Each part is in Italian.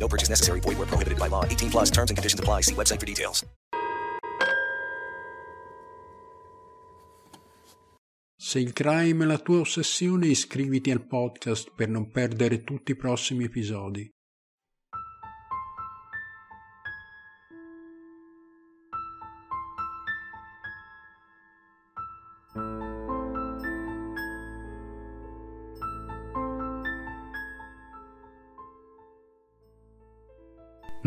No purchase necessary. Void where prohibited by law. 18 plus terms and conditions apply. See website for details. Se il crime è la tua ossessione, iscriviti al podcast per non perdere tutti i prossimi episodi.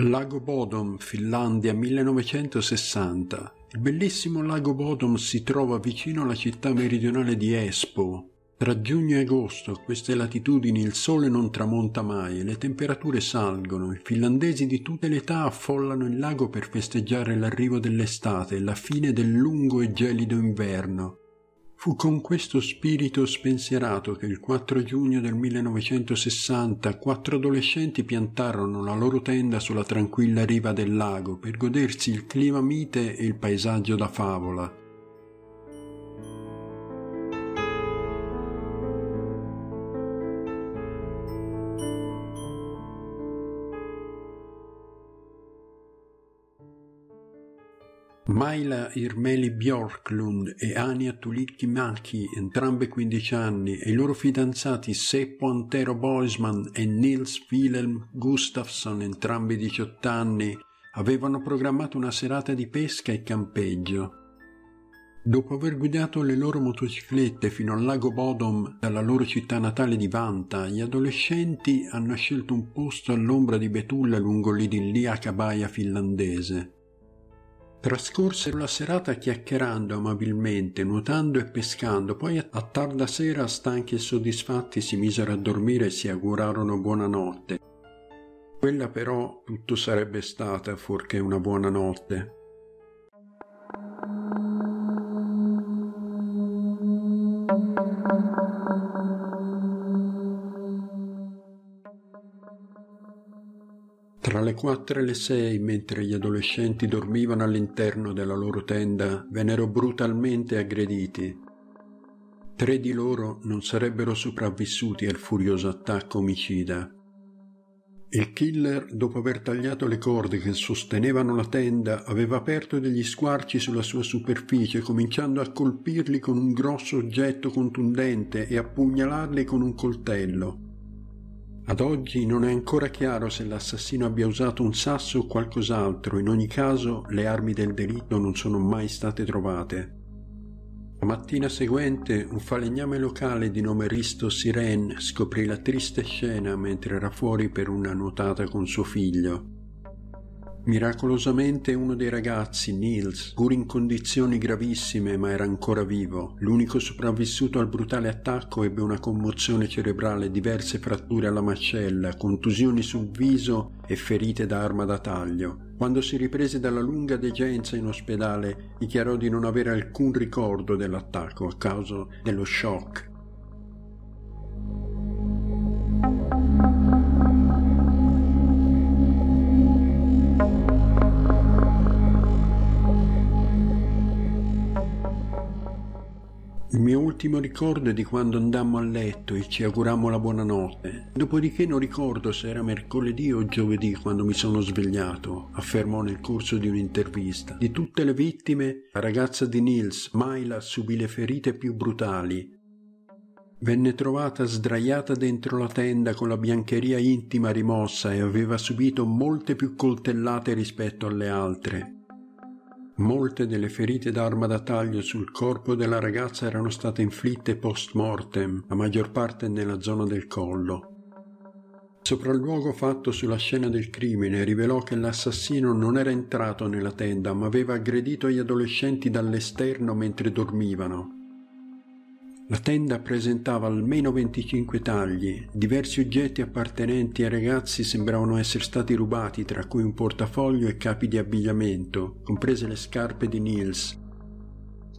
Lago Bodom, Finlandia 1960. Il bellissimo lago Bodom si trova vicino alla città meridionale di Espoo. Tra giugno e agosto, a queste latitudini, il sole non tramonta mai e le temperature salgono. I finlandesi di tutte le età affollano il lago per festeggiare l'arrivo dell'estate e la fine del lungo e gelido inverno. Fu con questo spirito spensierato che il 4 giugno del 1960 quattro adolescenti piantarono la loro tenda sulla tranquilla riva del lago per godersi il clima mite e il paesaggio da favola. Maila Irmeli Björklund e Ania Tulikki-Maki, entrambe 15 anni, e i loro fidanzati Seppo Antero Boisman e Nils Wilhelm Gustafsson, entrambi 18 anni, avevano programmato una serata di pesca e campeggio. Dopo aver guidato le loro motociclette fino al lago Bodom dalla loro città natale di Vanta, gli adolescenti hanno scelto un posto all'ombra di betulla lungo l'idilliaca baia finlandese. Trascorsero la serata chiacchierando amabilmente, nuotando e pescando, poi a tarda sera, stanchi e soddisfatti, si misero a dormire e si augurarono buonanotte. Quella però tutto sarebbe stata fuorché una buonanotte. Tra le quattro e le sei, mentre gli adolescenti dormivano all'interno della loro tenda, vennero brutalmente aggrediti. Tre di loro non sarebbero sopravvissuti al furioso attacco omicida. Il killer, dopo aver tagliato le corde che sostenevano la tenda, aveva aperto degli squarci sulla sua superficie, cominciando a colpirli con un grosso oggetto contundente e a pugnalarli con un coltello. Ad oggi non è ancora chiaro se l'assassino abbia usato un sasso o qualcos'altro, in ogni caso le armi del delitto non sono mai state trovate. La mattina seguente un falegname locale di nome Risto Siren scoprì la triste scena mentre era fuori per una nuotata con suo figlio. Miracolosamente uno dei ragazzi, Niels, pur in condizioni gravissime ma era ancora vivo, l'unico sopravvissuto al brutale attacco ebbe una commozione cerebrale, diverse fratture alla mascella, contusioni sul viso e ferite da arma da taglio. Quando si riprese dalla lunga degenza in ospedale, dichiarò di non avere alcun ricordo dell'attacco a causa dello shock Il mio ultimo ricordo è di quando andammo a letto e ci augurammo la buonanotte. Dopodiché non ricordo se era mercoledì o giovedì quando mi sono svegliato, affermò nel corso di un'intervista. Di tutte le vittime, la ragazza di Nils, Maila, subì le ferite più brutali. Venne trovata sdraiata dentro la tenda con la biancheria intima rimossa e aveva subito molte più coltellate rispetto alle altre. Molte delle ferite d'arma da taglio sul corpo della ragazza erano state inflitte post mortem, la maggior parte nella zona del collo. Sopralluogo fatto sulla scena del crimine rivelò che l'assassino non era entrato nella tenda, ma aveva aggredito gli adolescenti dall'esterno mentre dormivano. La tenda presentava almeno 25 tagli, diversi oggetti appartenenti ai ragazzi sembravano essere stati rubati, tra cui un portafoglio e capi di abbigliamento, comprese le scarpe di Niels.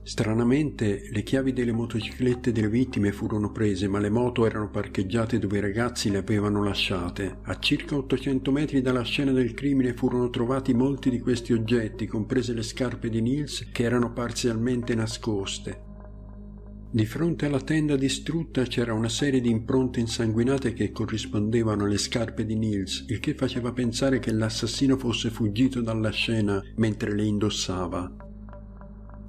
Stranamente le chiavi delle motociclette delle vittime furono prese, ma le moto erano parcheggiate dove i ragazzi le avevano lasciate. A circa 800 metri dalla scena del crimine furono trovati molti di questi oggetti, comprese le scarpe di Niels, che erano parzialmente nascoste. Di fronte alla tenda distrutta c'era una serie di impronte insanguinate che corrispondevano alle scarpe di Nils, il che faceva pensare che l'assassino fosse fuggito dalla scena mentre le indossava.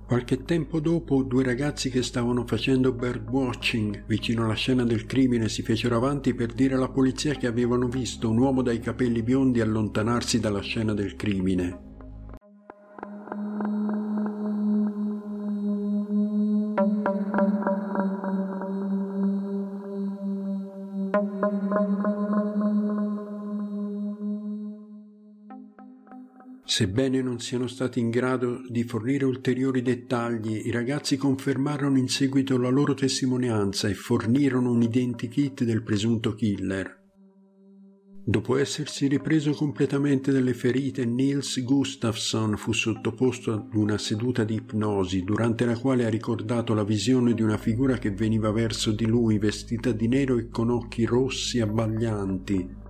Qualche tempo dopo, due ragazzi che stavano facendo birdwatching vicino alla scena del crimine si fecero avanti per dire alla polizia che avevano visto un uomo dai capelli biondi allontanarsi dalla scena del crimine. Sebbene non siano stati in grado di fornire ulteriori dettagli, i ragazzi confermarono in seguito la loro testimonianza e fornirono un identikit del presunto killer. Dopo essersi ripreso completamente dalle ferite, Niels Gustafsson fu sottoposto ad una seduta di ipnosi, durante la quale ha ricordato la visione di una figura che veniva verso di lui vestita di nero e con occhi rossi abbaglianti,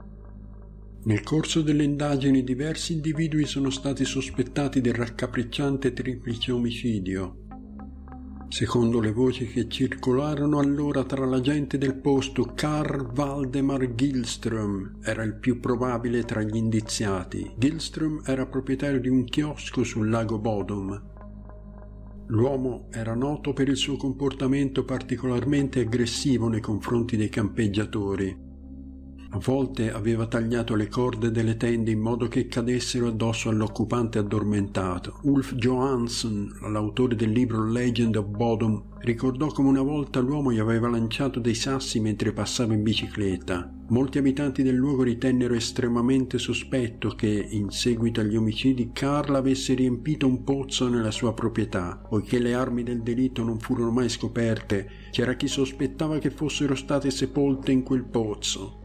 nel corso delle indagini diversi individui sono stati sospettati del raccapricciante triplice omicidio. Secondo le voci che circolarono allora tra la gente del posto, Karl Waldemar Gilström era il più probabile tra gli indiziati. Gilström era proprietario di un chiosco sul lago Bodom. L'uomo era noto per il suo comportamento particolarmente aggressivo nei confronti dei campeggiatori. A volte aveva tagliato le corde delle tende in modo che cadessero addosso all'occupante addormentato. Ulf Johansson, l'autore del libro Legend of Bodom, ricordò come una volta l'uomo gli aveva lanciato dei sassi mentre passava in bicicletta. Molti abitanti del luogo ritennero estremamente sospetto che, in seguito agli omicidi, Carl avesse riempito un pozzo nella sua proprietà. Poiché le armi del delitto non furono mai scoperte, c'era chi sospettava che fossero state sepolte in quel pozzo.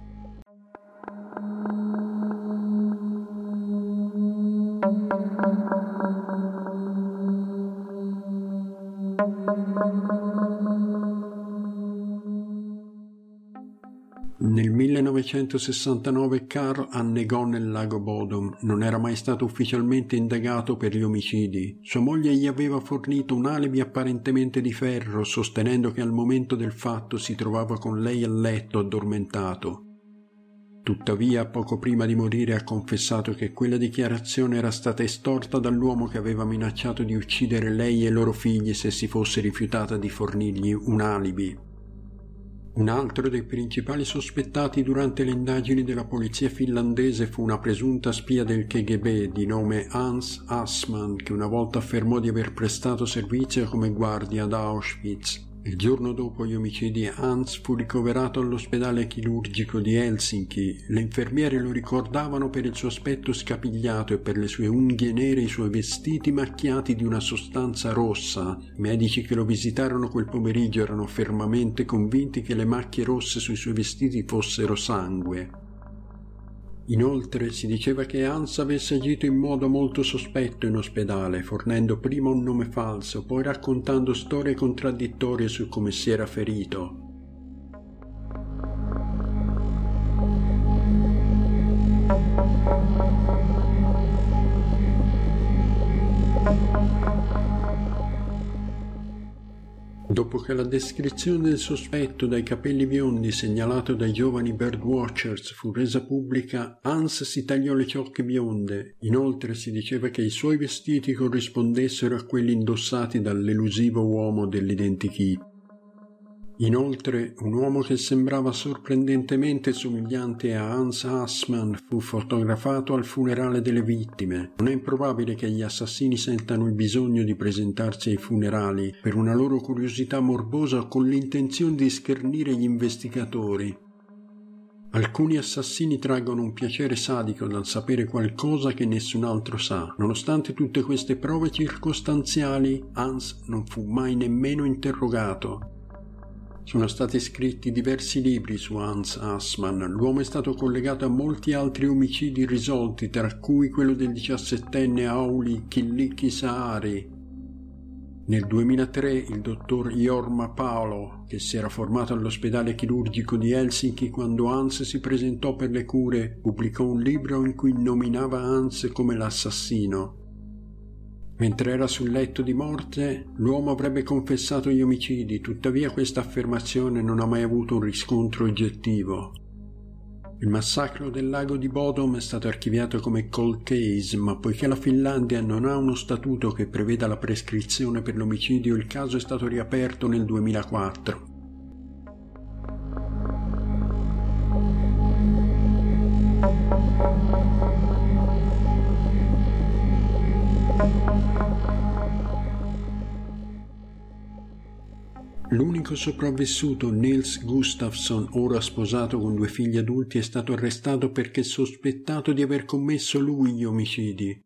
Nel 1969 Carl annegò nel lago Bodom, non era mai stato ufficialmente indagato per gli omicidi. Sua moglie gli aveva fornito un alibi apparentemente di ferro, sostenendo che al momento del fatto si trovava con lei a letto addormentato. Tuttavia, poco prima di morire ha confessato che quella dichiarazione era stata estorta dall'uomo che aveva minacciato di uccidere lei e i loro figli se si fosse rifiutata di fornirgli un alibi. Un altro dei principali sospettati durante le indagini della polizia finlandese fu una presunta spia del KGB di nome Hans Assmann che una volta affermò di aver prestato servizio come guardia ad Auschwitz il giorno dopo gli omicidi Hans fu ricoverato all'ospedale chirurgico di Helsinki. Le infermiere lo ricordavano per il suo aspetto scapigliato e per le sue unghie nere e i suoi vestiti macchiati di una sostanza rossa. I medici che lo visitarono quel pomeriggio erano fermamente convinti che le macchie rosse sui suoi vestiti fossero sangue. Inoltre si diceva che Hans avesse agito in modo molto sospetto in ospedale, fornendo prima un nome falso, poi raccontando storie contraddittorie su come si era ferito. Dopo che la descrizione del sospetto dai capelli biondi segnalato dai giovani birdwatchers fu resa pubblica, Hans si tagliò le ciocche bionde. Inoltre si diceva che i suoi vestiti corrispondessero a quelli indossati dall'elusivo uomo dell'identikit. Inoltre, un uomo che sembrava sorprendentemente somigliante a Hans Assmann fu fotografato al funerale delle vittime. Non è improbabile che gli assassini sentano il bisogno di presentarsi ai funerali per una loro curiosità morbosa con l'intenzione di schernire gli investigatori. Alcuni assassini traggono un piacere sadico dal sapere qualcosa che nessun altro sa. Nonostante tutte queste prove circostanziali, Hans non fu mai nemmeno interrogato. Sono stati scritti diversi libri su Hans Assmann. L'uomo è stato collegato a molti altri omicidi irrisolti, tra cui quello del diciassettenne Auli Killikki Saari. Nel 2003 il dottor Jorma Paolo, che si era formato all'ospedale chirurgico di Helsinki quando Hans si presentò per le cure, pubblicò un libro in cui nominava Hans come l'assassino. Mentre era sul letto di morte, l'uomo avrebbe confessato gli omicidi, tuttavia questa affermazione non ha mai avuto un riscontro oggettivo. Il massacro del lago di Bodom è stato archiviato come cold case, ma poiché la Finlandia non ha uno statuto che preveda la prescrizione per l'omicidio, il caso è stato riaperto nel 2004. L'unico sopravvissuto, Nils Gustafsson, ora sposato con due figli adulti, è stato arrestato perché sospettato di aver commesso lui gli omicidi.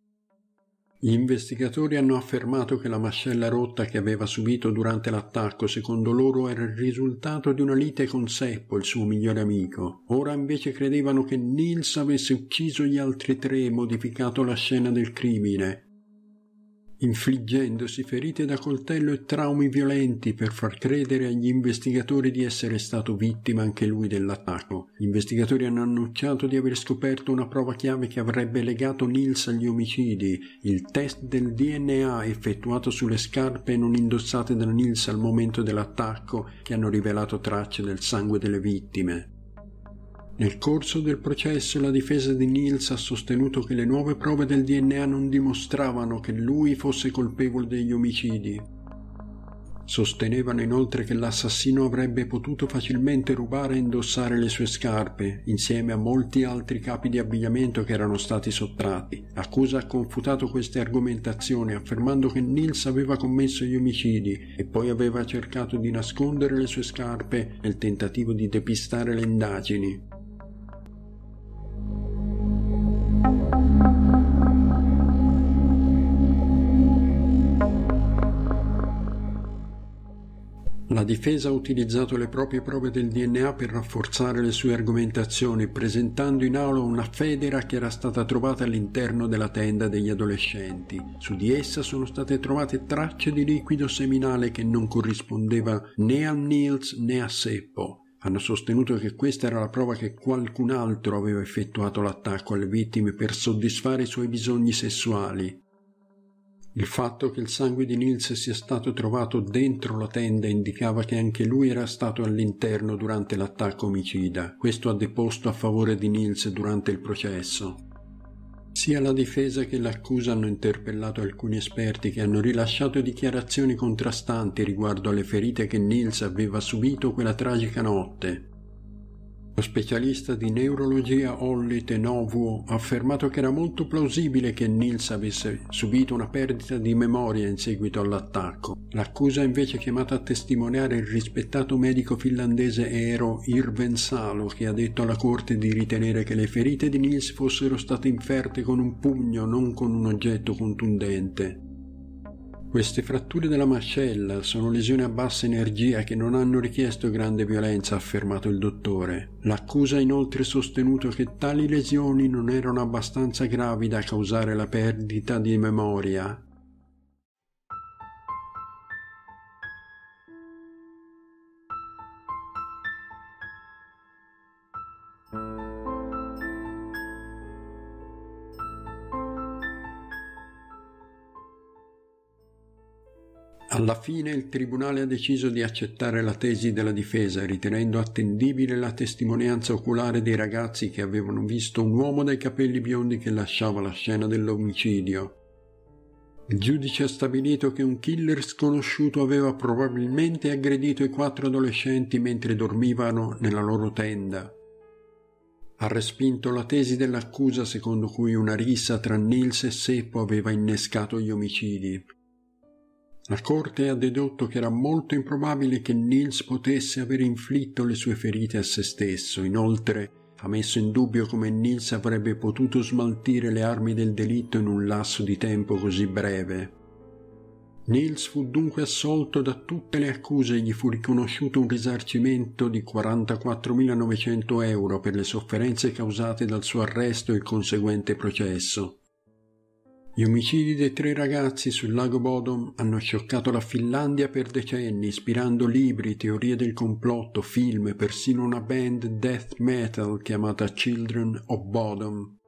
Gli investigatori hanno affermato che la mascella rotta che aveva subito durante l'attacco, secondo loro, era il risultato di una lite con Seppo, il suo migliore amico. Ora invece credevano che Nils avesse ucciso gli altri tre e modificato la scena del crimine, infliggendosi ferite da coltello e traumi violenti per far credere agli investigatori di essere stato vittima anche lui dell'attacco. Gli investigatori hanno annunciato di aver scoperto una prova chiave che avrebbe legato Nils agli omicidi, il test del DNA effettuato sulle scarpe non indossate da Nils al momento dell'attacco che hanno rivelato tracce del sangue delle vittime. Nel corso del processo la difesa di Niels ha sostenuto che le nuove prove del DNA non dimostravano che lui fosse colpevole degli omicidi. Sostenevano inoltre che l'assassino avrebbe potuto facilmente rubare e indossare le sue scarpe, insieme a molti altri capi di abbigliamento che erano stati sottratti. L'accusa ha confutato queste argomentazioni affermando che Nils aveva commesso gli omicidi e poi aveva cercato di nascondere le sue scarpe nel tentativo di depistare le indagini. La difesa ha utilizzato le proprie prove del DNA per rafforzare le sue argomentazioni, presentando in aula una federa che era stata trovata all'interno della tenda degli adolescenti. Su di essa sono state trovate tracce di liquido seminale che non corrispondeva né a Niels né a Seppo. Hanno sostenuto che questa era la prova che qualcun altro aveva effettuato l'attacco alle vittime per soddisfare i suoi bisogni sessuali. Il fatto che il sangue di Nils sia stato trovato dentro la tenda indicava che anche lui era stato all'interno durante l'attacco omicida. Questo ha deposto a favore di Nils durante il processo. Sia la difesa che l'accusa hanno interpellato alcuni esperti che hanno rilasciato dichiarazioni contrastanti riguardo alle ferite che Nils aveva subito quella tragica notte. Lo specialista di neurologia Olli Tenovuo ha affermato che era molto plausibile che Nils avesse subito una perdita di memoria in seguito all'attacco. L'accusa ha invece chiamato a testimoniare il rispettato medico finlandese Eero Irvensalo che ha detto alla corte di ritenere che le ferite di Nils fossero state inferte con un pugno, non con un oggetto contundente. Queste fratture della mascella sono lesioni a bassa energia che non hanno richiesto grande violenza, ha affermato il dottore. L'accusa ha inoltre sostenuto che tali lesioni non erano abbastanza gravi da causare la perdita di memoria Alla fine il tribunale ha deciso di accettare la tesi della difesa, ritenendo attendibile la testimonianza oculare dei ragazzi che avevano visto un uomo dai capelli biondi che lasciava la scena dell'omicidio. Il giudice ha stabilito che un killer sconosciuto aveva probabilmente aggredito i quattro adolescenti mentre dormivano nella loro tenda. Ha respinto la tesi dell'accusa secondo cui una rissa tra Nils e Seppo aveva innescato gli omicidi. La corte ha dedotto che era molto improbabile che Nils potesse aver inflitto le sue ferite a se stesso. Inoltre ha messo in dubbio come Nils avrebbe potuto smaltire le armi del delitto in un lasso di tempo così breve. Niels fu dunque assolto da tutte le accuse e gli fu riconosciuto un risarcimento di 44.900 euro per le sofferenze causate dal suo arresto e il conseguente processo. Gli omicidi dei tre ragazzi sul lago Bodom hanno scioccato la Finlandia per decenni, ispirando libri, teorie del complotto, film e persino una band death metal chiamata Children of Bodom.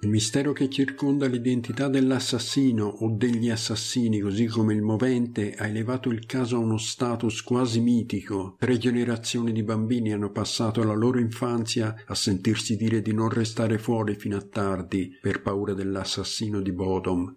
Il mistero che circonda l'identità dell'assassino o degli assassini, così come il movente, ha elevato il caso a uno status quasi mitico. Tre generazioni di bambini hanno passato la loro infanzia a sentirsi dire di non restare fuori fino a tardi per paura dell'assassino di Bodom.